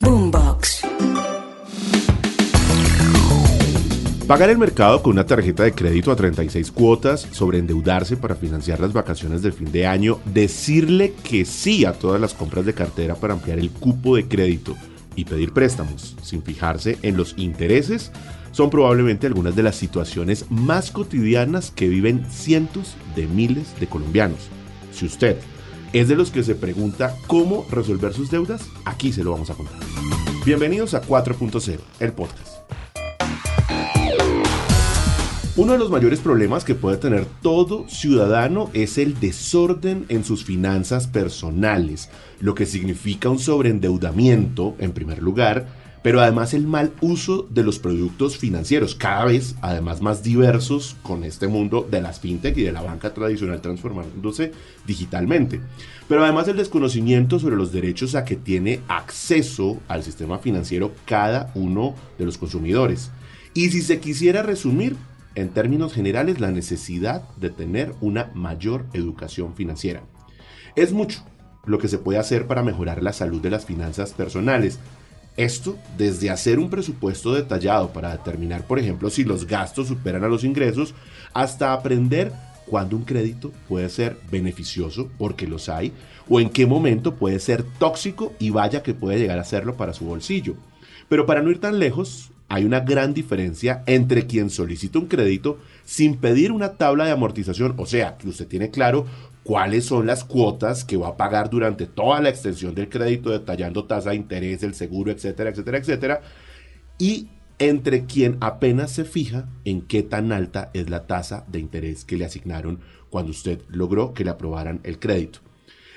Boombox. Pagar el mercado con una tarjeta de crédito a 36 cuotas, sobreendeudarse para financiar las vacaciones del fin de año, decirle que sí a todas las compras de cartera para ampliar el cupo de crédito y pedir préstamos sin fijarse en los intereses son probablemente algunas de las situaciones más cotidianas que viven cientos de miles de colombianos. Si usted es de los que se pregunta cómo resolver sus deudas, aquí se lo vamos a contar. Bienvenidos a 4.0, el podcast. Uno de los mayores problemas que puede tener todo ciudadano es el desorden en sus finanzas personales, lo que significa un sobreendeudamiento, en primer lugar, pero además el mal uso de los productos financieros, cada vez además más diversos con este mundo de las fintech y de la banca tradicional transformándose digitalmente. Pero además el desconocimiento sobre los derechos a que tiene acceso al sistema financiero cada uno de los consumidores. Y si se quisiera resumir, en términos generales, la necesidad de tener una mayor educación financiera. Es mucho lo que se puede hacer para mejorar la salud de las finanzas personales, esto desde hacer un presupuesto detallado para determinar, por ejemplo, si los gastos superan a los ingresos, hasta aprender cuándo un crédito puede ser beneficioso, porque los hay, o en qué momento puede ser tóxico y vaya que puede llegar a serlo para su bolsillo. Pero para no ir tan lejos, hay una gran diferencia entre quien solicita un crédito sin pedir una tabla de amortización, o sea, que usted tiene claro cuáles son las cuotas que va a pagar durante toda la extensión del crédito, detallando tasa de interés, el seguro, etcétera, etcétera, etcétera. Y entre quien apenas se fija en qué tan alta es la tasa de interés que le asignaron cuando usted logró que le aprobaran el crédito.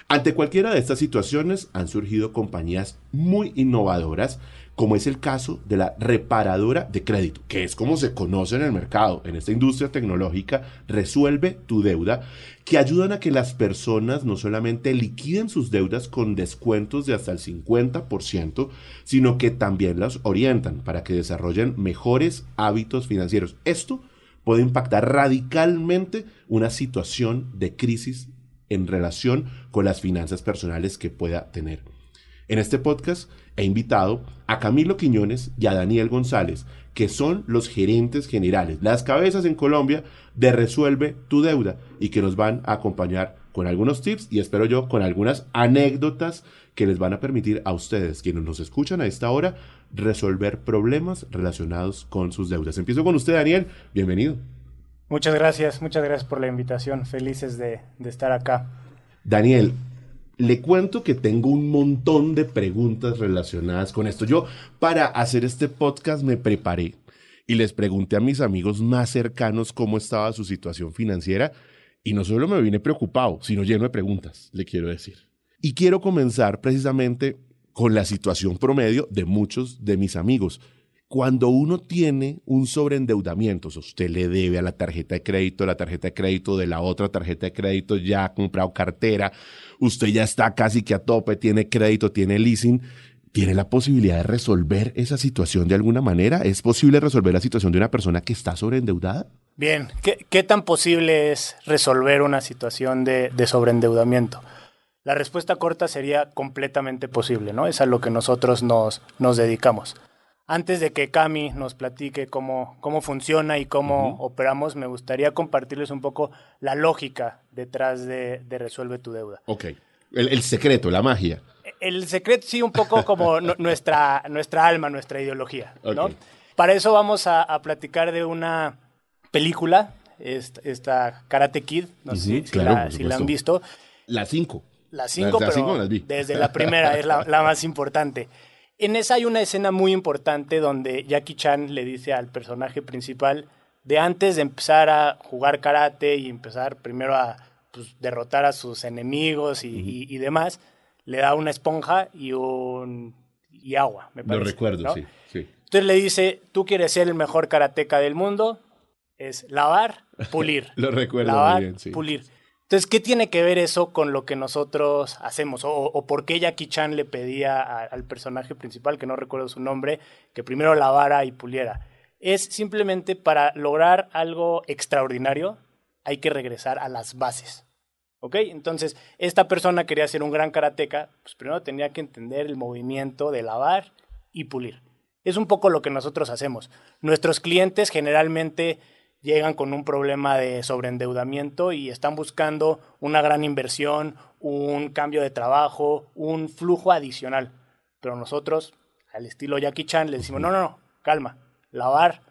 Ante cualquiera de estas situaciones han surgido compañías muy innovadoras como es el caso de la reparadora de crédito, que es como se conoce en el mercado, en esta industria tecnológica, resuelve tu deuda, que ayudan a que las personas no solamente liquiden sus deudas con descuentos de hasta el 50%, sino que también las orientan para que desarrollen mejores hábitos financieros. Esto puede impactar radicalmente una situación de crisis en relación con las finanzas personales que pueda tener. En este podcast he invitado a Camilo Quiñones y a Daniel González, que son los gerentes generales, las cabezas en Colombia de Resuelve tu deuda y que nos van a acompañar con algunos tips y espero yo con algunas anécdotas que les van a permitir a ustedes, quienes nos escuchan a esta hora, resolver problemas relacionados con sus deudas. Empiezo con usted, Daniel. Bienvenido. Muchas gracias, muchas gracias por la invitación. Felices de, de estar acá. Daniel, le cuento que tengo un montón de preguntas relacionadas con esto. Yo, para hacer este podcast, me preparé y les pregunté a mis amigos más cercanos cómo estaba su situación financiera y no solo me vine preocupado, sino lleno de preguntas, le quiero decir. Y quiero comenzar precisamente con la situación promedio de muchos de mis amigos. Cuando uno tiene un sobreendeudamiento, usted le debe a la tarjeta de crédito, la tarjeta de crédito de la otra tarjeta de crédito, ya ha comprado cartera, usted ya está casi que a tope, tiene crédito, tiene leasing, ¿tiene la posibilidad de resolver esa situación de alguna manera? ¿Es posible resolver la situación de una persona que está sobreendeudada? Bien, ¿qué, tan posible es resolver una situación de, de sobreendeudamiento? La respuesta corta sería completamente posible, ¿no? Es a lo que nosotros nos, nos dedicamos. Antes de que Cami nos platique cómo, cómo funciona y cómo operamos, me gustaría compartirles un poco la lógica detrás de, Resuelve tu deuda. Ok. El, secreto, la magia. El secreto, sí, un poco como nuestra, nuestra alma, nuestra ideología. ¿no? Para eso vamos a, platicar de una película, esta, Karate Kid, no sé si, la, han visto. La 5. La 5, pero desde la primera es la, la más importante. En esa hay una escena muy importante donde Jackie Chan le dice al personaje principal de antes de empezar a jugar karate y empezar primero a pues, derrotar a sus enemigos y, demás, le da una esponja y un, y agua, me parece. Lo recuerdo, ¿no? sí, sí. Entonces le dice, tú quieres ser el mejor karateca del mundo, es lavar, pulir. Lo recuerdo muy lavar, bien, sí. pulir. Entonces, ¿qué tiene que ver eso con lo que nosotros hacemos? O, o por qué Jackie Chan le pedía al personaje principal, que no recuerdo su nombre, que primero lavara y puliera? Es simplemente para lograr algo extraordinario, hay que regresar a las bases. ¿Ok? Entonces, esta persona quería ser un gran karateca, pues primero tenía que entender el movimiento de lavar y pulir. Es un poco lo que nosotros hacemos. Nuestros clientes generalmente llegan con un problema de sobreendeudamiento y están buscando una gran inversión, un cambio de trabajo, un flujo adicional. Pero nosotros, al estilo Jackie Chan, le decimos, no, no, no, calma, lavar,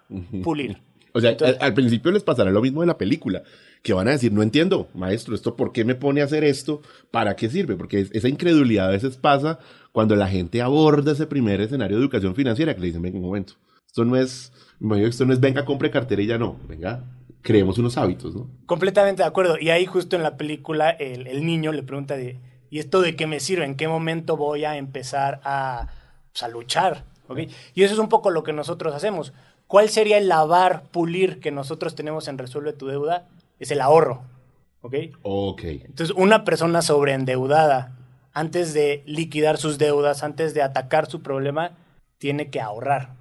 pulir. O sea, Entonces- al, al principio les pasará lo mismo de la película, que van a decir, no entiendo, maestro, esto por qué me pone a hacer esto, para qué sirve, porque es- esa incredulidad a veces pasa cuando la gente aborda ese primer escenario de educación financiera, que le dicen, venga un momento, esto no es, imagino que esto no es venga, compre cartera y ya no, venga, creemos unos hábitos, ¿no? Completamente de acuerdo. Y ahí justo en la película el, el niño le pregunta de, ¿y esto de qué me sirve? ¿En qué momento voy a empezar a, pues, a luchar? ¿Ok? Y eso es un poco lo que nosotros hacemos. ¿Cuál sería el lavar, pulir que nosotros tenemos en Resuelve tu Deuda? Es el ahorro. ¿Ok? Ok, Entonces, una persona sobreendeudada, antes de liquidar sus deudas, antes de atacar su problema, tiene que ahorrar.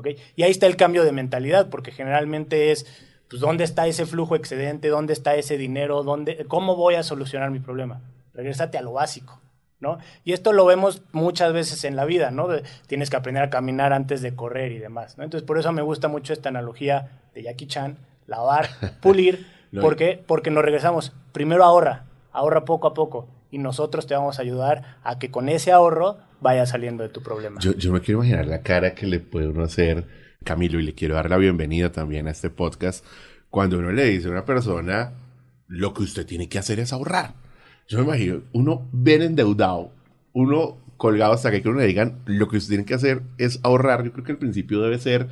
¿Ok? Y ahí está el cambio de mentalidad, porque generalmente es, pues, ¿dónde está ese flujo excedente? ¿Dónde está ese dinero? ¿Dónde, ¿Cómo voy a solucionar mi problema? Regrésate a lo básico. ¿No? Y esto lo vemos muchas veces en la vida, ¿no? De- tienes que aprender a caminar antes de correr y demás, ¿no? Entonces, por eso me gusta mucho esta analogía de Jackie Chan, lavar, pulir, No, ¿por qué? Porque nos regresamos, primero ahorra, ahorra poco a poco, y nosotros te vamos a ayudar a que con ese ahorro vaya saliendo de tu problema. Yo, yo me quiero imaginar la cara que le puede uno hacer, Camilo, y le quiero dar la bienvenida también a este podcast, cuando uno le dice a una persona, lo que usted tiene que hacer es ahorrar. Yo me imagino, uno bien endeudado, uno colgado hasta que uno le digan, lo que usted tiene que hacer es ahorrar. Yo creo que al principio debe ser,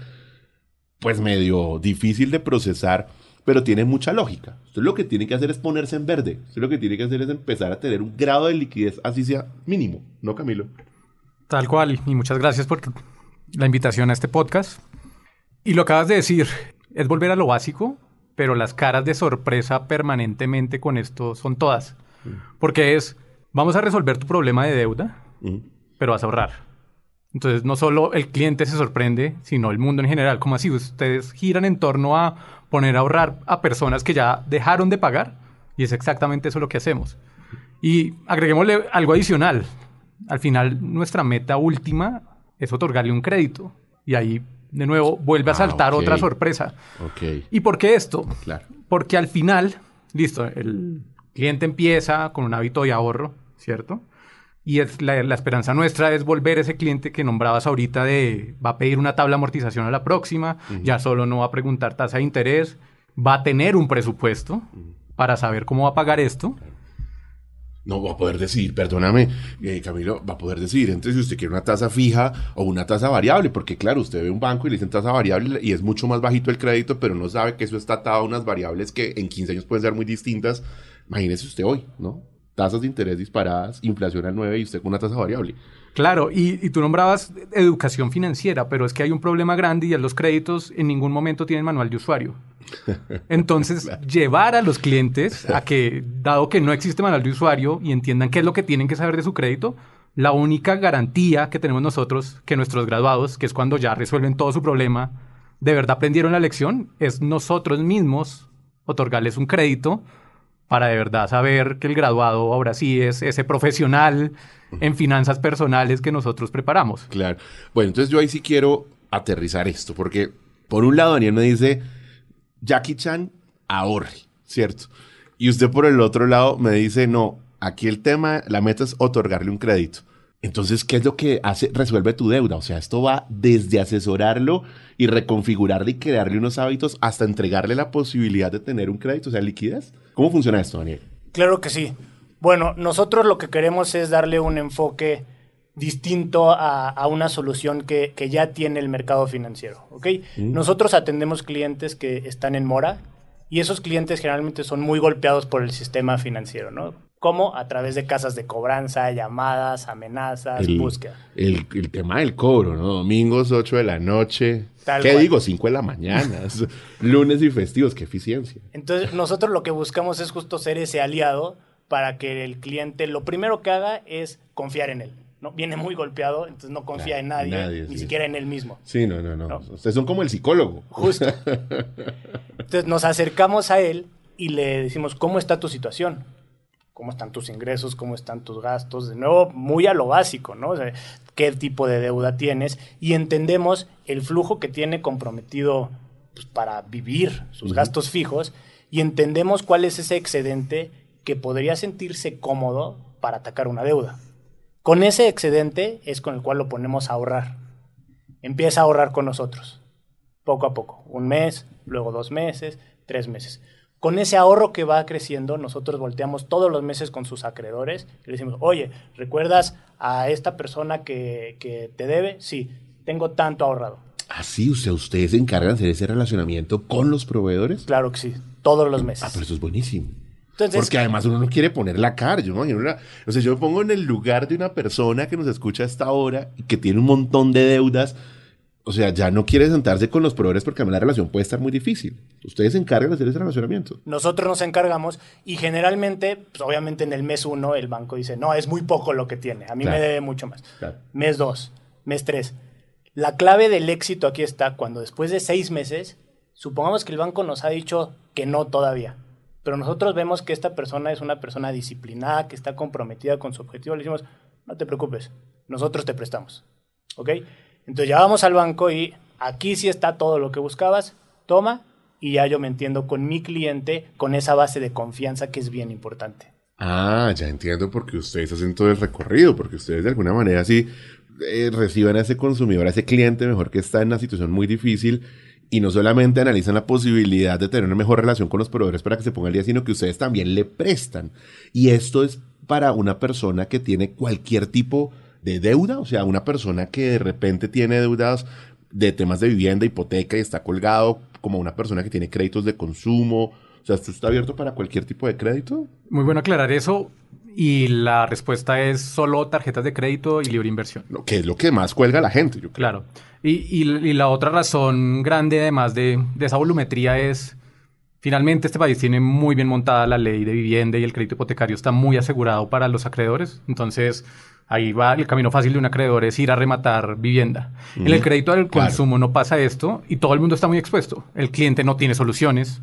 pues, medio difícil de procesar, pero tiene mucha lógica. Usted lo que tiene que hacer es ponerse en verde. Usted lo que tiene que hacer es empezar a tener un grado de liquidez, así sea mínimo, ¿no, Camilo? Tal cual, y muchas gracias por la invitación a este podcast. Y lo acabas de decir, es volver a lo básico, pero las caras de sorpresa permanentemente con esto son todas. Porque es, vamos a resolver tu problema de deuda, Ujú. pero vas a ahorrar. Entonces, no solo el cliente se sorprende, sino el mundo en general. Como así? Ustedes giran en torno a poner a ahorrar a personas que ya dejaron de pagar, y es exactamente eso lo que hacemos. Y agreguémosle algo adicional. Al final, nuestra meta última es otorgarle un crédito. Y ahí, de nuevo, vuelve a Ah, saltar otra sorpresa. ¿Y por qué esto? claro. Porque al final, listo, el cliente empieza con un hábito de ahorro, ¿cierto? Y es la, la esperanza nuestra es volver a ese cliente que nombrabas ahorita de va a pedir una tabla de amortización a la próxima, ya solo no va a preguntar tasa de interés, va a tener un presupuesto para saber cómo va a pagar esto. No va a poder decir, perdóname, eh, Camilo, va a poder decir entre si usted quiere una tasa fija o una tasa variable, porque claro, usted ve un banco y le dicen tasa variable y es mucho más bajito el crédito, pero no sabe que eso está atado a unas variables que en 15 años pueden ser muy distintas. Imagínese usted hoy, ¿no? Tasas de interés disparadas, inflación al 9 y usted con una tasa variable. Claro, y, y tú nombrabas educación financiera, pero es que hay un problema grande y es los créditos en ningún momento tienen manual de usuario. Entonces, llevar a los clientes a que, dado que no existe manual de usuario y entiendan qué es lo que tienen que saber de su crédito, la única garantía que tenemos nosotros, que nuestros graduados, que es cuando ya resuelven todo su problema, de verdad aprendieron la lección, es nosotros mismos otorgarles un crédito para de verdad saber que el graduado ahora sí es ese profesional en finanzas personales que nosotros preparamos. Claro. Bueno, entonces yo ahí sí quiero aterrizar esto, porque por un lado Daniel me dice, Jackie Chan, ahorre, ¿cierto? Y usted por el otro lado me dice, no, aquí el tema, la meta es otorgarle un crédito. Entonces, ¿qué es lo que hace, resuelve tu deuda? O sea, esto va desde asesorarlo y reconfigurarle y crearle unos hábitos hasta entregarle la posibilidad de tener un crédito, o sea, liquidez. ¿Cómo funciona esto, Daniel? Claro que sí. Bueno, nosotros lo que queremos es darle un enfoque distinto a, a una solución que, que ya tiene el mercado financiero. ¿ok? Nosotros atendemos clientes que están en mora y esos clientes generalmente son muy golpeados por el sistema financiero. ¿no? ¿Cómo? A través de casas de cobranza, llamadas, amenazas, El, búsqueda. el, el tema del cobro, ¿no? Domingos 8 de la noche. Tal ¿Qué cual. digo? 5 de la mañana. Lunes y festivos. ¡Qué eficiencia! Entonces, nosotros lo que buscamos es justo ser ese aliado para que el cliente lo primero que haga es confiar en él. ¿no? Viene muy golpeado, entonces no confía en nadie, nadie, ni sí. siquiera en él mismo. Sí, no, no, no, No. Ustedes son como el psicólogo. Justo. Entonces nos acercamos a él y le decimos, ¿cómo está tu situación? ¿Cómo están tus ingresos? ¿Cómo están tus gastos? De nuevo, muy a lo básico, ¿no? O sea, ¿Qué tipo de deuda tienes? Y entendemos el flujo que tiene comprometido pues, para vivir sus gastos fijos y entendemos cuál es ese excedente que podría sentirse cómodo para atacar una deuda. Con ese excedente es con el cual lo ponemos a ahorrar. Empieza a ahorrar con nosotros poco a poco, un mes, luego dos meses, tres meses. Con ese ahorro que va creciendo, nosotros volteamos todos los meses con sus acreedores y le decimos, oye, ¿recuerdas a esta persona que, que te debe? Sí, tengo tanto ahorrado. Así, o sea, ustedes se encargan de ese relacionamiento con los proveedores. Claro que sí, todos los meses. Ah, pero eso es buenísimo. Entonces, Porque además uno no quiere poner la cara. Yo me imagino una- o sea, yo me pongo en el lugar de una persona que nos escucha a esta hora y que tiene un montón de deudas. O sea, ya no quiere sentarse con los proveedores porque además la relación puede estar muy difícil. Ustedes se encargan de hacer ese relacionamiento. nosotros nos encargamos y generalmente, pues obviamente en el mes uno el banco dice, no, es muy poco lo que tiene, a mí Claro. me debe mucho más. Claro. Mes dos, mes tres. La clave del éxito aquí está cuando después de seis meses, supongamos que el banco nos ha dicho que no todavía, pero nosotros vemos que esta persona es una persona disciplinada, que está comprometida con su objetivo, le decimos, no te preocupes, nosotros te prestamos. ¿Ok? Entonces ya vamos al banco y aquí sí está todo lo que buscabas, toma, y ya yo me entiendo con mi cliente, con esa base de confianza que es bien importante. Ah, ya entiendo por qué ustedes hacen todo el recorrido, porque ustedes de alguna manera sí eh, reciben a ese consumidor, a ese cliente mejor que está en una situación muy difícil y no solamente analizan la posibilidad de tener una mejor relación con los proveedores para que se ponga al día, sino que ustedes también le prestan. Y esto es para una persona que tiene cualquier tipo de deuda, o sea, una persona que de repente tiene deudas de temas de vivienda, hipoteca y está colgado como una persona que tiene créditos de consumo. O sea, ¿esto está abierto para cualquier tipo de crédito? Muy bueno aclarar eso. Y la respuesta es solo tarjetas de crédito y libre inversión. Lo que es lo que más cuelga a la gente, yo creo. Claro. Y, y- y la otra razón grande, además de, de esa volumetría, es finalmente este país tiene muy bien montada la ley de vivienda y el crédito hipotecario está muy asegurado para los acreedores. Entonces, ahí va el camino fácil de un acreedor es ir a rematar vivienda. En el crédito al Claro. consumo no pasa esto y todo el mundo está muy expuesto. El cliente no tiene soluciones.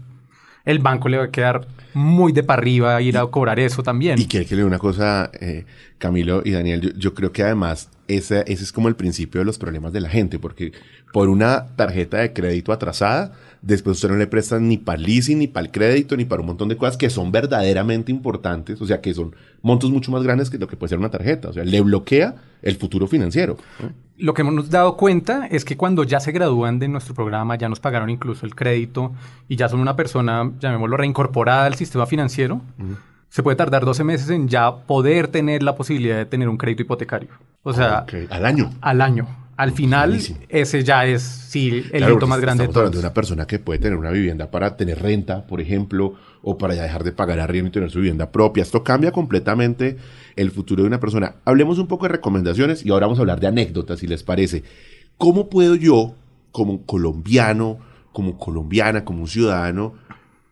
El banco le va a quedar muy de para arriba ir a cobrar eso también. Y quiero que le diga una cosa, eh, Camilo y Daniel, yo, yo creo que además ese, ese es como el principio de los problemas de la gente, porque por una tarjeta de crédito atrasada, después usted no le prestan ni para el leasing, ni para el crédito, ni para un montón de cosas que son verdaderamente importantes, o sea, que son montos mucho más grandes que lo que puede ser una tarjeta, o sea, le bloquea el futuro financiero. ¿no? Lo que hemos dado cuenta es que cuando ya se gradúan de nuestro programa, ya nos pagaron incluso el crédito y ya son una persona, llamémoslo, reincorporada al sistema financiero, se puede tardar 12 meses en ya poder tener la posibilidad de tener un crédito hipotecario. O sea, Al año. al año. Al final, ese ya es, sí, el Claro, hito más grande de todos. hablando de una persona que puede tener una vivienda para tener renta, por ejemplo, o para ya dejar de pagar arriendo y tener su vivienda propia. Esto cambia completamente el futuro de una persona. Hablemos un poco de recomendaciones y ahora vamos a hablar de anécdotas, si les parece. ¿Cómo puedo yo, como colombiano, como colombiana, como un ciudadano,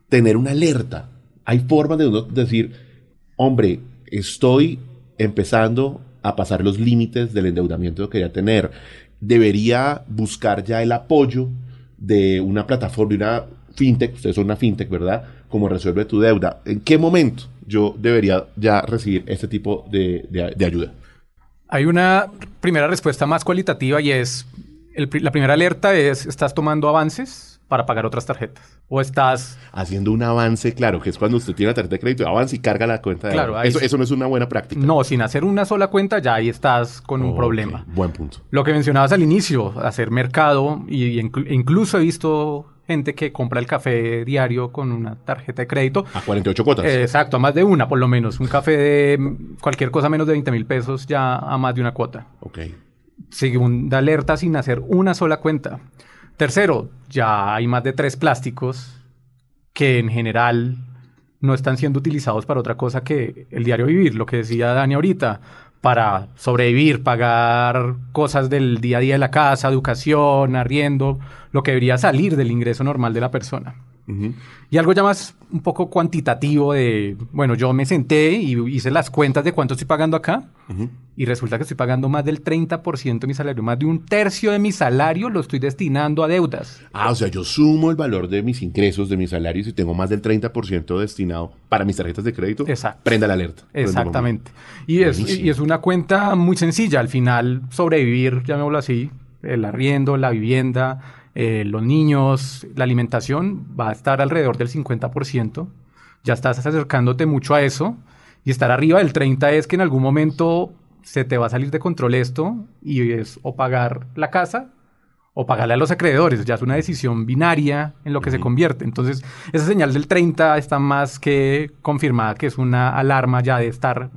tener una alerta? Hay formas de uno decir, hombre, estoy empezando a pasar los límites del endeudamiento que quería tener. Debería buscar ya el apoyo de una plataforma, de una fintech, ustedes son una fintech, ¿verdad? Como resuelve tu deuda. ¿En qué momento yo debería ya recibir este tipo de, de- ayuda? Hay una primera respuesta más cualitativa y es, el la primera alerta es, ¿estás tomando avances para pagar otras tarjetas? ¿O estás Haciendo un avance, claro, que es cuando usted tiene la tarjeta de crédito, avanza y carga la cuenta de Claro, ahí eso, sí. eso no es una buena práctica. No, sin hacer una sola cuenta ya ahí estás con un problema. Buen punto. Lo que mencionabas al inicio, hacer mercado, y, y inclu- incluso he visto gente que compra el café diario con una tarjeta de crédito. A 48 cuotas. Eh, exacto, a más de una por lo menos. Un café de cualquier cosa menos de 20 mil pesos ya a más de una cuota. ok. Segunda alerta sin hacer una sola cuenta. Tercero, ya hay más de tres plásticos que en general no están siendo utilizados para otra cosa que el diario vivir, lo que decía Dani ahorita, para sobrevivir, pagar cosas del día a día de la casa, educación, arriendo, lo que debería salir del ingreso normal de la persona. Y algo ya más un poco cuantitativo de, bueno, yo me senté y hice las cuentas de cuánto estoy pagando acá y resulta que estoy pagando más del 30% de mi salario, más de un tercio de mi salario lo estoy destinando a deudas. Ah, o sea, yo sumo el valor de mis ingresos, de mis salarios y tengo más del 30% destinado para mis tarjetas de crédito. Exacto. Prenda la alerta. Exactamente. Y es, y es una cuenta muy sencilla. Al final, sobrevivir, llamémoslo así, el arriendo, la vivienda, eh, los niños, la alimentación va a estar alrededor del 50%. Ya estás acercándote mucho a eso. Y estar arriba del 30 es que en algún momento se te va a salir de control esto y es o pagar la casa o pagarle a los acreedores. Ya es una decisión binaria en lo que se convierte. Entonces, esa señal del 30 está más que confirmada que es una alarma ya de estar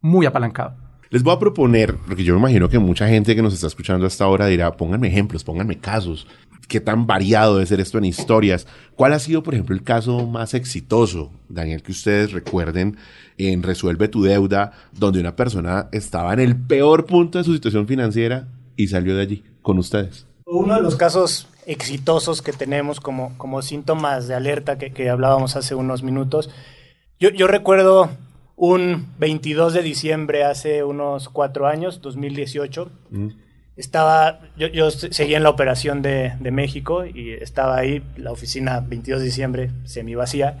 muy apalancado. Les voy a proponer, porque yo me imagino que mucha gente que nos está escuchando hasta ahora dirá, pónganme ejemplos, pónganme casos. ¿Qué tan variado debe ser esto en historias? ¿Cuál ha sido, por ejemplo, el caso más exitoso, Daniel, que ustedes recuerden en Resuelve tu deuda, donde una persona estaba en el peor punto de su situación financiera y salió de allí con ustedes? Uno de los casos exitosos que tenemos como, como síntomas de alerta que, que hablábamos hace unos minutos, yo, yo recuerdo un 22 de diciembre hace unos cuatro años, 2018. Estaba, yo, yo seguía en la operación de, de, México y estaba ahí, la oficina 22 de diciembre, semi vacía.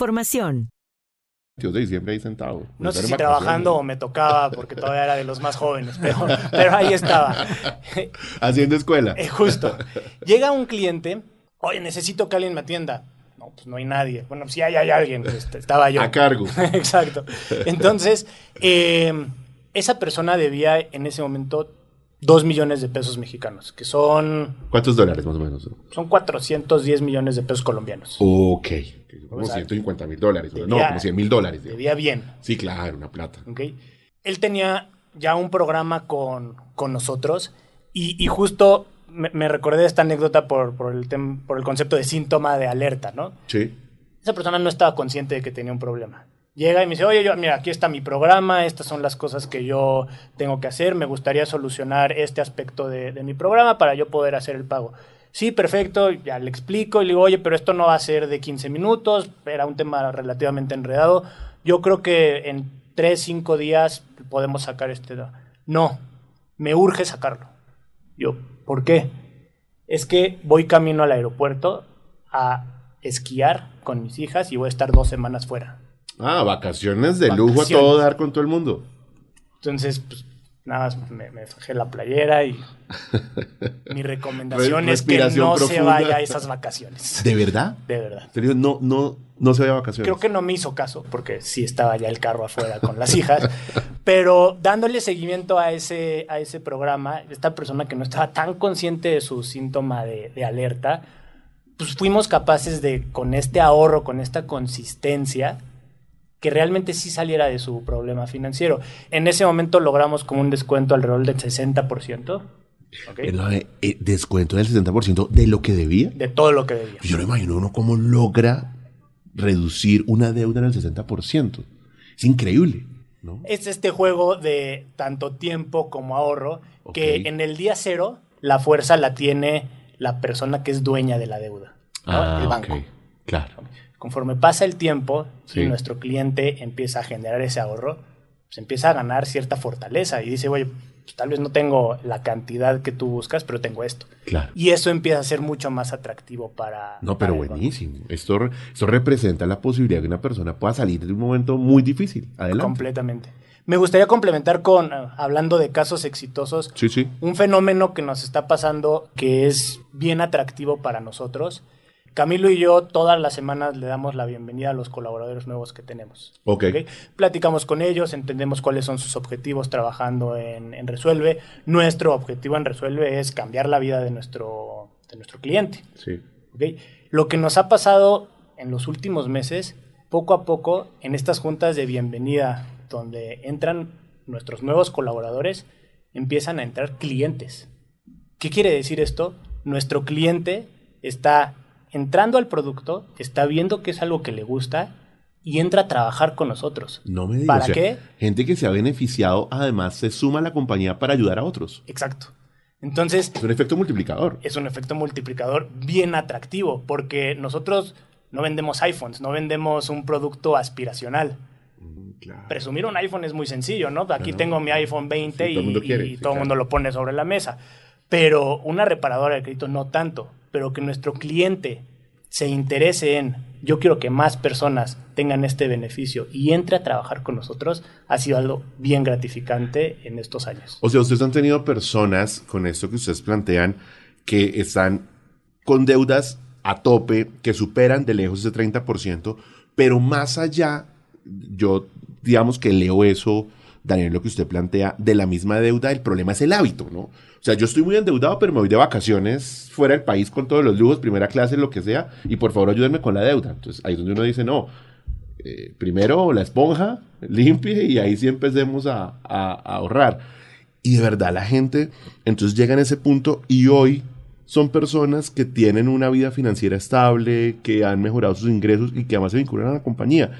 información. de diciembre ahí sentado. No sé si trabajando o me tocaba porque todavía era de los más jóvenes, pero, pero ahí estaba. Haciendo escuela. Eh, justo. Llega un cliente, oye, necesito que alguien me atienda. No, pues no hay nadie. Bueno, sí hay, hay alguien, pues, estaba yo. A cargo. Exacto. Entonces, eh, esa persona debía en ese momento dos millones de pesos mexicanos, que son... ¿Cuántos dólares más o menos? Son 410 millones de pesos colombianos. Ok. Como o sea, 150 mil dólares. Debía, no, como 100 mil dólares. Debía bien. Sí, claro, una plata. Okay. Él tenía ya un programa con, con nosotros y, y justo me, me, recordé esta anécdota por, por, el tem, por el concepto de síntoma de alerta, ¿no? Sí. Esa persona no estaba consciente de que tenía un problema. Llega y me dice, oye, yo, mira, aquí está mi programa, estas son las cosas que yo tengo que hacer, me gustaría solucionar este aspecto de, de mi programa para yo poder hacer el pago. Sí, perfecto, ya le explico y le digo, oye, pero esto no va a ser de 15 minutos, era un tema relativamente enredado. Yo creo que en 3, 5 días podemos sacar este. No, me urge sacarlo. Yo, ¿por qué? Es que voy camino al aeropuerto a esquiar con mis hijas y voy a estar dos semanas fuera. Ah, vacaciones de lujo a todo dar con todo el mundo. Entonces, pues nada más me, me fajé la playera y mi recomendación es que no profunda. se vaya a esas vacaciones. ¿De verdad? De verdad. No, no, no se vaya a vacaciones. Creo que no me hizo caso porque sí estaba ya el carro afuera con las hijas, pero dándole seguimiento a ese, a ese programa, esta persona que no estaba tan consciente de su síntoma de, de alerta, pues fuimos capaces de, con este ahorro, con esta consistencia, que realmente sí saliera de su problema financiero. En ese momento logramos como un descuento alrededor del 60%. ¿okay? El, eh, descuento del 60% de lo que debía. De todo lo que debía. Yo no imagino uno cómo logra reducir una deuda en el 60%. Es increíble. ¿no? Es este juego de tanto tiempo como ahorro okay. que en el día cero la fuerza la tiene la persona que es dueña de la deuda. ¿no? Ah, el banco. Okay. Claro. Conforme pasa el tiempo sí. y nuestro cliente empieza a generar ese ahorro, pues empieza a ganar cierta fortaleza y dice, oye, pues tal vez no tengo la cantidad que tú buscas, pero tengo esto. Claro. Y eso empieza a ser mucho más atractivo para... No, pero para buenísimo. Esto, esto representa la posibilidad de que una persona pueda salir de un momento muy difícil. Adelante. Completamente. Me gustaría complementar con, hablando de casos exitosos, sí, sí. un fenómeno que nos está pasando que es bien atractivo para nosotros Camilo y yo todas las semanas le damos la bienvenida a los colaboradores nuevos que tenemos. Ok. Platicamos con ellos, entendemos cuáles son sus objetivos trabajando en, en Resuelve. Nuestro objetivo en Resuelve es cambiar la vida de nuestro, de nuestro cliente. Sí. ¿ok? Lo que nos ha pasado en los últimos meses, poco a poco, en estas juntas de bienvenida, donde entran nuestros nuevos colaboradores, empiezan a entrar clientes. ¿Qué quiere decir esto? Nuestro cliente está entrando al producto, está viendo que es algo que le gusta y entra a trabajar con nosotros. No me digas. ¿Para o sea, qué? Gente que se ha beneficiado, además se suma a la compañía para ayudar a otros. Exacto. Entonces, Es un efecto multiplicador. es un efecto multiplicador bien atractivo, porque nosotros no vendemos iPhones, no vendemos un producto aspiracional. Claro. Presumir un iPhone es muy sencillo, ¿no? Aquí Claro. tengo mi iPhone 20 Sí, todo el y, mundo quiere, y sí, todo el claro. mundo lo pone sobre la mesa. Pero una reparadora de crédito no tanto, pero que nuestro cliente se interese en, yo quiero que más personas tengan este beneficio y entre a trabajar con nosotros, ha sido algo bien gratificante en estos años. O sea, ustedes han tenido personas con esto que ustedes plantean que están con deudas a tope, que superan de lejos ese 30%, pero más allá, yo digamos que leo eso, Daniel, lo que usted plantea, de la misma deuda, el problema es el hábito, ¿no? O sea, yo estoy muy endeudado, pero me voy de vacaciones fuera del país con todos los lujos, primera clase, lo que sea, y por favor ayúdenme con la deuda. Entonces, ahí es donde uno dice, no, eh, primero la esponja, limpie y ahí sí empecemos a, a- a ahorrar. Y de verdad la gente, entonces llega en ese punto y hoy son personas que tienen una vida financiera estable, que han mejorado sus ingresos y que además se vinculan a la compañía.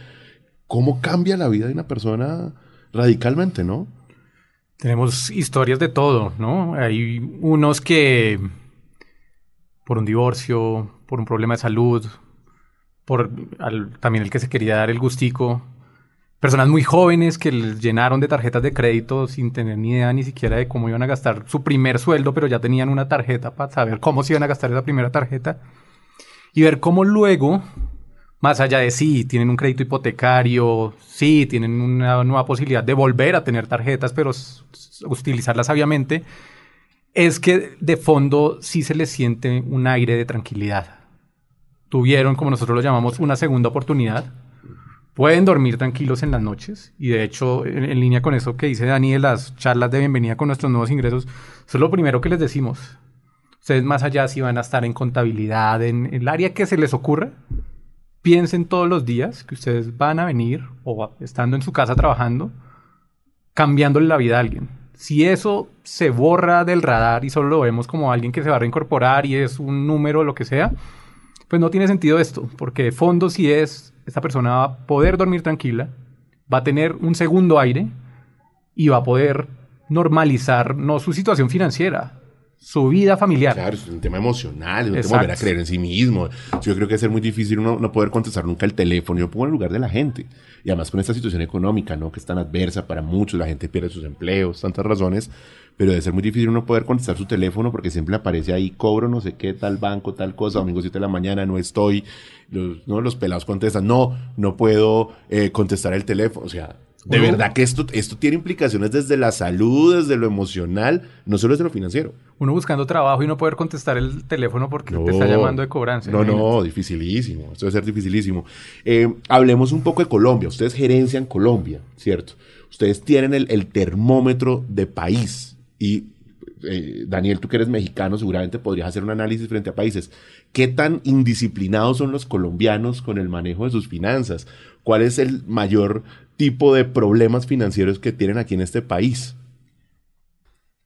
¿Cómo cambia la vida de una persona radicalmente, no? Tenemos historias de todo, ¿no? Hay unos que por un divorcio, por un problema de salud, por al- también el que se quería dar el gustico, personas muy jóvenes que llenaron de tarjetas de crédito sin tener ni idea ni siquiera de cómo iban a gastar su primer sueldo, pero ya tenían una tarjeta para saber cómo se iban a gastar esa primera tarjeta y ver cómo luego, más allá de sí, tienen un crédito hipotecario, sí, tienen una nueva posibilidad de volver a tener tarjetas, pero utilizarlas sabiamente, es que de fondo sí se les siente un aire de tranquilidad. Tuvieron, como nosotros lo llamamos, una segunda oportunidad. Pueden dormir tranquilos en las noches y de hecho, en, en línea con eso que dice Dani de las charlas de bienvenida con nuestros nuevos ingresos, eso es lo primero que les decimos. Ustedes más allá si van a estar en contabilidad, en el área que se les ocurra, piensen todos los días que ustedes van a venir o estando en su casa trabajando, cambiándole la vida a alguien. Si eso se borra del radar y solo lo vemos como alguien que se va a reincorporar y es un número o lo que sea, pues no tiene sentido esto, porque de fondo si es, esta persona va a poder dormir tranquila, va a tener un segundo aire y va a poder normalizar no su situación financiera, su vida familiar. Claro, es un tema emocional, es un tema Exacto. volver a creer en sí mismo. Yo creo que es muy difícil uno no poder contestar nunca el teléfono. Yo pongo en el lugar de la gente. Y además con esta situación económica, ¿no? Que es tan adversa para muchos, la gente pierde sus empleos, tantas razones. Pero debe ser muy difícil uno poder contestar su teléfono porque siempre aparece ahí, cobro no sé qué, tal banco, tal cosa, domingo 7 de la mañana, no estoy. Los, ¿no? los pelados contestan, no, no puedo eh, contestar el teléfono. O sea, de Uno- verdad que esto, esto tiene implicaciones desde la salud, desde lo emocional, no solo desde lo financiero. Uno buscando trabajo y no poder contestar el teléfono porque te está llamando de cobranza. No, imagínate. no, dificilísimo. Esto debe ser dificilísimo. Eh, hablemos un poco de Colombia. Ustedes gerencian Colombia, ¿cierto? Ustedes tienen el, el termómetro de país. Y eh, Daniel, tú que eres mexicano, seguramente podrías hacer un análisis frente a países. ¿Qué tan indisciplinados son los colombianos con el manejo de sus finanzas? ¿Cuál es el mayor tipo de problemas financieros que tienen aquí en este país?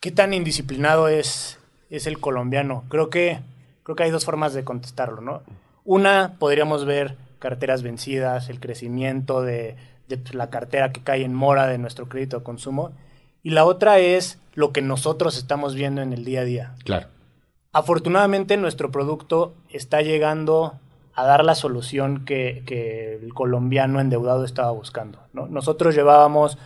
¿Qué tan indisciplinado es, es el colombiano? Creo que, creo que hay dos formas de contestarlo, ¿no? Una, podríamos ver carteras vencidas, el crecimiento de, de, la cartera que cae en mora de nuestro crédito de consumo. Y la otra es lo que nosotros estamos viendo en el día a día. Claro. Afortunadamente nuestro producto está llegando a dar la solución que, que el colombiano endeudado estaba buscando. ¿no? Nosotros llevábamos,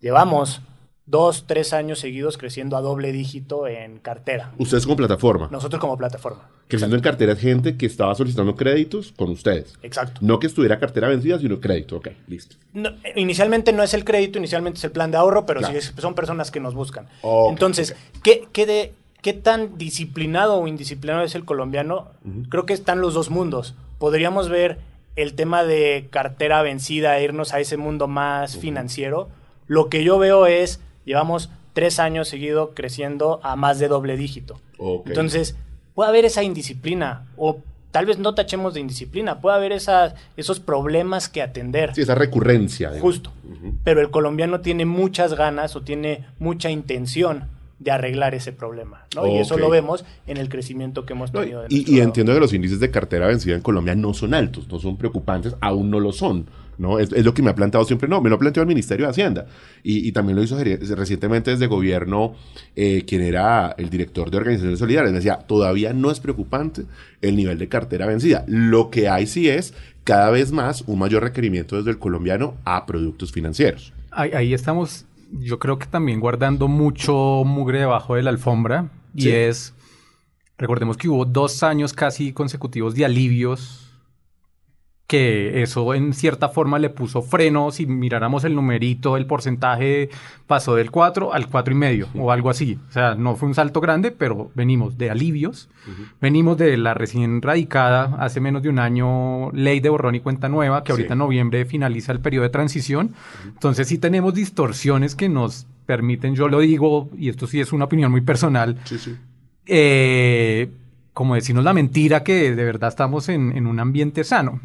llevamos dos, tres años seguidos creciendo a doble dígito en cartera. Ustedes como plataforma. Nosotros como plataforma. Creciendo en cartera es gente que estaba solicitando créditos con ustedes. Exacto. No que estuviera cartera vencida, sino crédito. Ok, listo. No, inicialmente no es el crédito, inicialmente es el plan de ahorro, pero Claro. sí es- son personas que nos buscan. Entonces. ¿qué, qué de, qué tan disciplinado o indisciplinado es el colombiano, creo que están los dos mundos. Podríamos ver el tema de cartera vencida, irnos a ese mundo más financiero. Lo que yo veo es, llevamos tres años seguido creciendo a más de doble dígito. Entonces, puede haber esa indisciplina o tal vez no tachemos de indisciplina, puede haber esas, esos problemas que atender. Sí, esa recurrencia. Justo. Pero el colombiano tiene muchas ganas o tiene mucha intención de arreglar ese problema. ¿no? Y eso lo vemos en el crecimiento que hemos tenido. y, entiendo que los índices de cartera vencida en Colombia no son altos, no son preocupantes, aún no lo son. ¿no? Es, lo que me ha planteado siempre, no, me lo ha planteado el Ministerio de Hacienda. Y, también lo hizo recientemente desde gobierno, eh, quien era el director de Organizaciones Solidarias. Me decía, todavía no es preocupante el nivel de cartera vencida. Lo que hay sí es cada vez más un mayor requerimiento desde el colombiano a productos financieros. ahí estamos yo creo que también guardando mucho mugre debajo de la alfombra. Y es, recordemos que hubo dos años casi consecutivos de alivios que eso en cierta forma le puso freno. Si miráramos el numerito, el porcentaje pasó del 4 al 4,5 y medio o algo así. O sea, no fue un salto grande, pero venimos de alivios. Venimos de la recién radicada hace menos de un año ley de borrón y cuenta nueva, que ahorita en noviembre finaliza el periodo de transición. Entonces sí tenemos distorsiones que nos permiten, yo lo digo, y esto sí es una opinión muy personal, eh, como decirnos la mentira que de verdad estamos en un ambiente sano.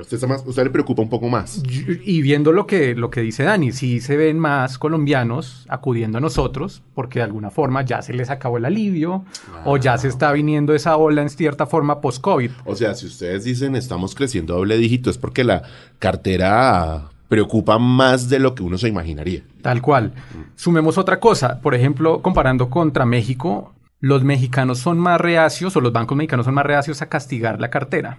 Usted, más, usted le preocupa un poco más. Y viendo lo que, lo que dice Dani, sí se ven más colombianos acudiendo a nosotros porque de alguna forma ya se les acabó el alivio o ya se está viniendo esa ola en cierta forma post-COVID. O sea, si ustedes dicen estamos creciendo doble dígito es porque la cartera preocupa más de lo que uno se imaginaría. Tal cual. Sumemos otra cosa, por ejemplo, comparando contra México, los mexicanos son más reacios o los bancos mexicanos son más reacios a castigar la cartera.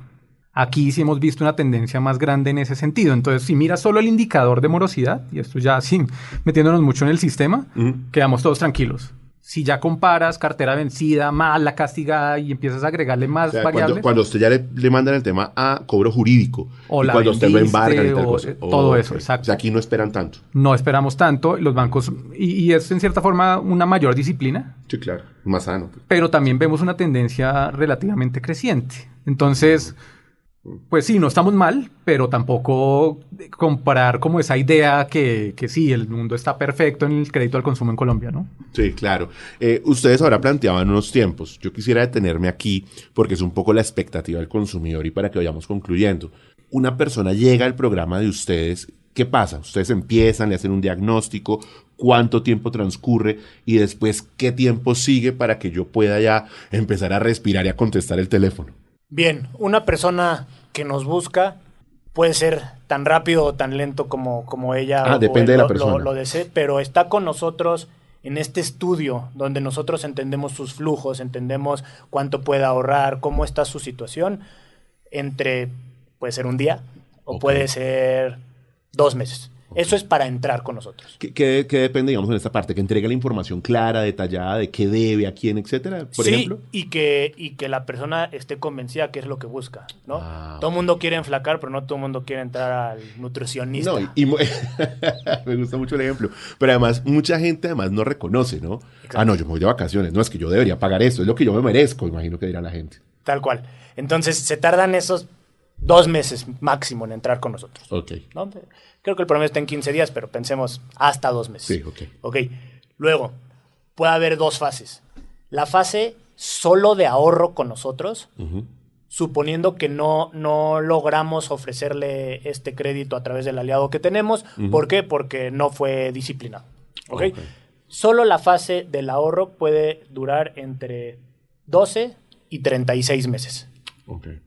Aquí sí hemos visto una tendencia más grande en ese sentido. Entonces, si miras solo el indicador de morosidad, y esto ya sí, metiéndonos mucho en el sistema, quedamos todos tranquilos. Si ya comparas cartera vencida, mala, castigada y empiezas a agregarle más variables. Cuando, usted ya le, mandan el tema a cobro jurídico, o cuando usted lo embarga y tal cosa. Eh, todo eso, exacto. O sea, aquí no esperan tanto. No esperamos tanto. Los bancos, y, es en cierta forma una mayor disciplina. Sí, claro, más sano. Pero también vemos una tendencia relativamente creciente. Entonces. Pues sí, no estamos mal, pero tampoco comparar como esa idea que, que sí, el mundo está perfecto en el crédito al consumo en Colombia, ¿no? Sí, claro. Eh, ustedes ahora planteaban unos tiempos. Yo quisiera detenerme aquí porque es un poco la expectativa del consumidor y para que vayamos concluyendo. Una persona llega al programa de ustedes, ¿qué pasa? Ustedes empiezan, le hacen un diagnóstico, cuánto tiempo transcurre y después qué tiempo sigue para que yo pueda ya empezar a respirar y a contestar el teléfono. Bien, una persona que nos busca puede ser tan rápido o tan lento como, como ella ah, depende de la persona. Lo, desee, pero está con nosotros en este estudio donde nosotros entendemos sus flujos, entendemos cuánto puede ahorrar, cómo está su situación, entre, puede ser un día o puede ser dos meses. Eso es para entrar con nosotros. ¿Qué, depende, digamos, en esta parte? Que entregue la información clara, detallada de qué debe, a quién, etcétera, por sí, ejemplo. y que, y que la persona esté convencida que es lo que busca, ¿no? Ah, todo el mundo quiere enflacar, pero no todo el mundo quiere entrar al nutricionista. No, y, me gusta mucho el ejemplo. Pero además, mucha gente además no reconoce, ¿no? Ah, no, yo me voy de vacaciones. No, es que yo debería pagar esto. Es lo que yo me merezco, imagino que dirá la gente. Tal cual. Entonces, se tardan esos dos meses máximo en entrar con nosotros. Ok. ¿no? Creo que el promedio está en 15 días, pero pensemos hasta dos meses. Sí, ok. Ok. Luego, puede haber dos fases. La fase solo de ahorro con nosotros, suponiendo que no, no logramos ofrecerle este crédito a través del aliado que tenemos. ¿Por qué? Porque no fue disciplinado. ¿Ok? Solo la fase del ahorro puede durar entre 12 y 36 meses.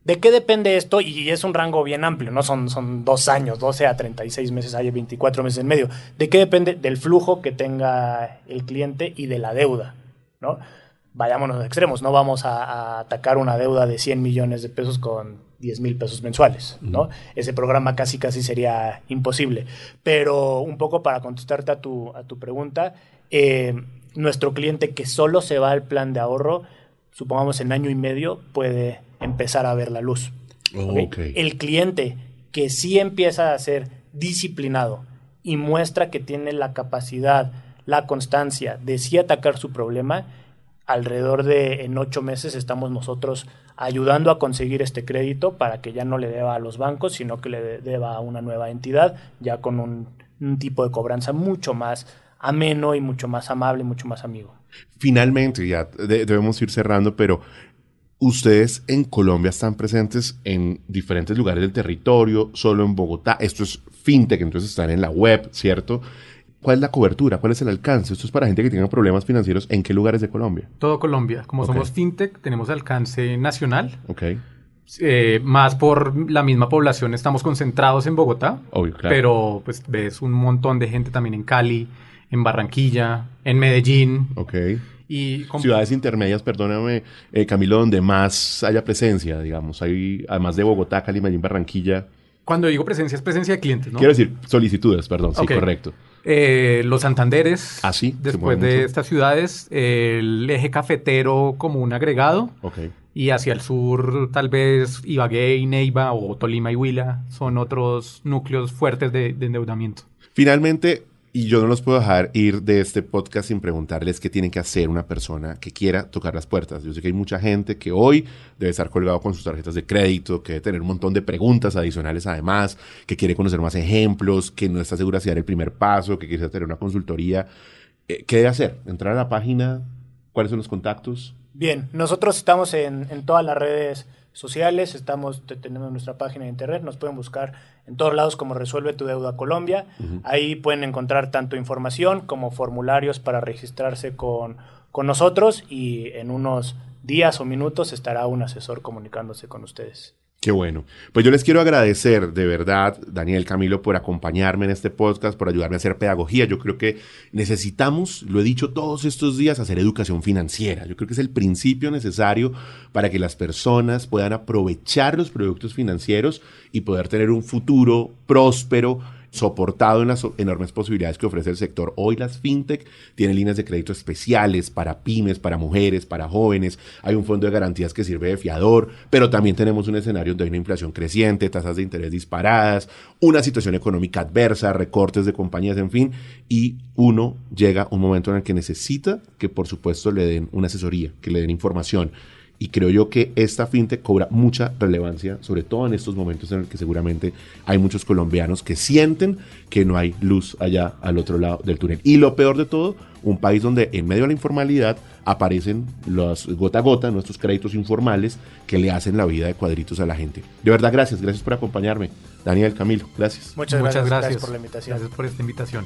¿De qué depende esto? Y es un rango bien amplio, ¿no? Son, son dos años, 12 a 36 meses, hay 24 meses en medio. ¿De qué depende? Del flujo que tenga el cliente y de la deuda, ¿no? Vayámonos a extremos, no vamos a, atacar una deuda de 100 millones de pesos con 10 mil pesos mensuales, ¿no? Ese programa casi casi sería imposible. Pero un poco para contestarte a tu, a tu pregunta, eh, nuestro cliente que solo se va al plan de ahorro, supongamos en año y medio, puede empezar a ver la luz. El cliente que sí empieza a ser disciplinado y muestra que tiene la capacidad, la constancia de sí atacar su problema, alrededor de en ocho meses estamos nosotros ayudando a conseguir este crédito para que ya no le deba a los bancos, sino que le deba a una nueva entidad, ya con un, tipo de cobranza mucho más ameno y mucho más amable, mucho más amigo. Finalmente, ya debemos ir cerrando, pero ustedes en Colombia están presentes en diferentes lugares del territorio, solo en Bogotá. Esto es fintech, entonces están en la web, ¿cierto? ¿Cuál es la cobertura? ¿Cuál es el alcance? Esto es para gente que tenga problemas financieros. ¿En qué lugares de Colombia? Todo Colombia. Como somos fintech, tenemos alcance nacional. Ok. Eh, más por la misma población estamos concentrados en Bogotá. Obvio, claro. Pero pues ves un montón de gente también en Cali, en Barranquilla, en Medellín. Ok. Y Ciudades intermedias, perdóname, eh, Camilo, donde más haya presencia, digamos. Hay, además de Bogotá, Cali, Medellín, Barranquilla. Cuando digo presencia, es presencia de clientes, ¿no? Quiero decir solicitudes, perdón, sí, correcto. Eh, los Santanderes. Ah, sí. Después de estas ciudades, el eje cafetero como un agregado. Ok. Y hacia el sur, tal vez Ibagué y Neiva o Tolima y Huila son otros núcleos fuertes de endeudamiento. Finalmente, y yo no los puedo dejar ir de este podcast sin preguntarles qué tiene que hacer una persona que quiera tocar las puertas. Yo sé que hay mucha gente que hoy debe estar colgado con sus tarjetas de crédito, que debe tener un montón de preguntas adicionales además, que quiere conocer más ejemplos, que no está segura si dar el primer paso, que quiere tener una consultoría. Eh, ¿Qué debe hacer? ¿Entrar a la página? ¿Cuáles son los contactos? Bien, nosotros estamos en, en todas las redes sociales, estamos, tenemos nuestra página de internet, nos pueden buscar en todos lados como Resuelve tu Deuda Colombia. Ahí pueden encontrar tanto información como formularios para registrarse con, con nosotros y en unos días o minutos estará un asesor comunicándose con ustedes. Qué bueno. Pues yo les quiero agradecer de verdad, Daniel Camilo, por acompañarme en este podcast, por ayudarme a hacer pedagogía. Yo creo que necesitamos, lo he dicho todos estos días, hacer educación financiera. Yo creo que es el principio necesario para que las personas puedan aprovechar los productos financieros y poder tener un futuro próspero soportado en las enormes posibilidades que ofrece el sector. Hoy las fintech tienen líneas de crédito especiales para pymes, para mujeres, para jóvenes. Hay un fondo de garantías que sirve de fiador, pero también tenemos un escenario donde hay una inflación creciente, tasas de interés disparadas, una situación económica adversa, recortes de compañías, en fin, y uno llega a un momento en el que necesita que por supuesto le den una asesoría, que le den información y creo yo que esta fintech cobra mucha relevancia, sobre todo en estos momentos en el que seguramente hay muchos colombianos que sienten que no hay luz allá al otro lado del túnel. Y lo peor de todo, un país donde en medio de la informalidad aparecen los gota a gota, nuestros créditos informales que le hacen la vida de cuadritos a la gente. De verdad, gracias, gracias por acompañarme. Daniel Camilo, gracias. Muchas, gracias, gracias por la invitación. Gracias por esta invitación.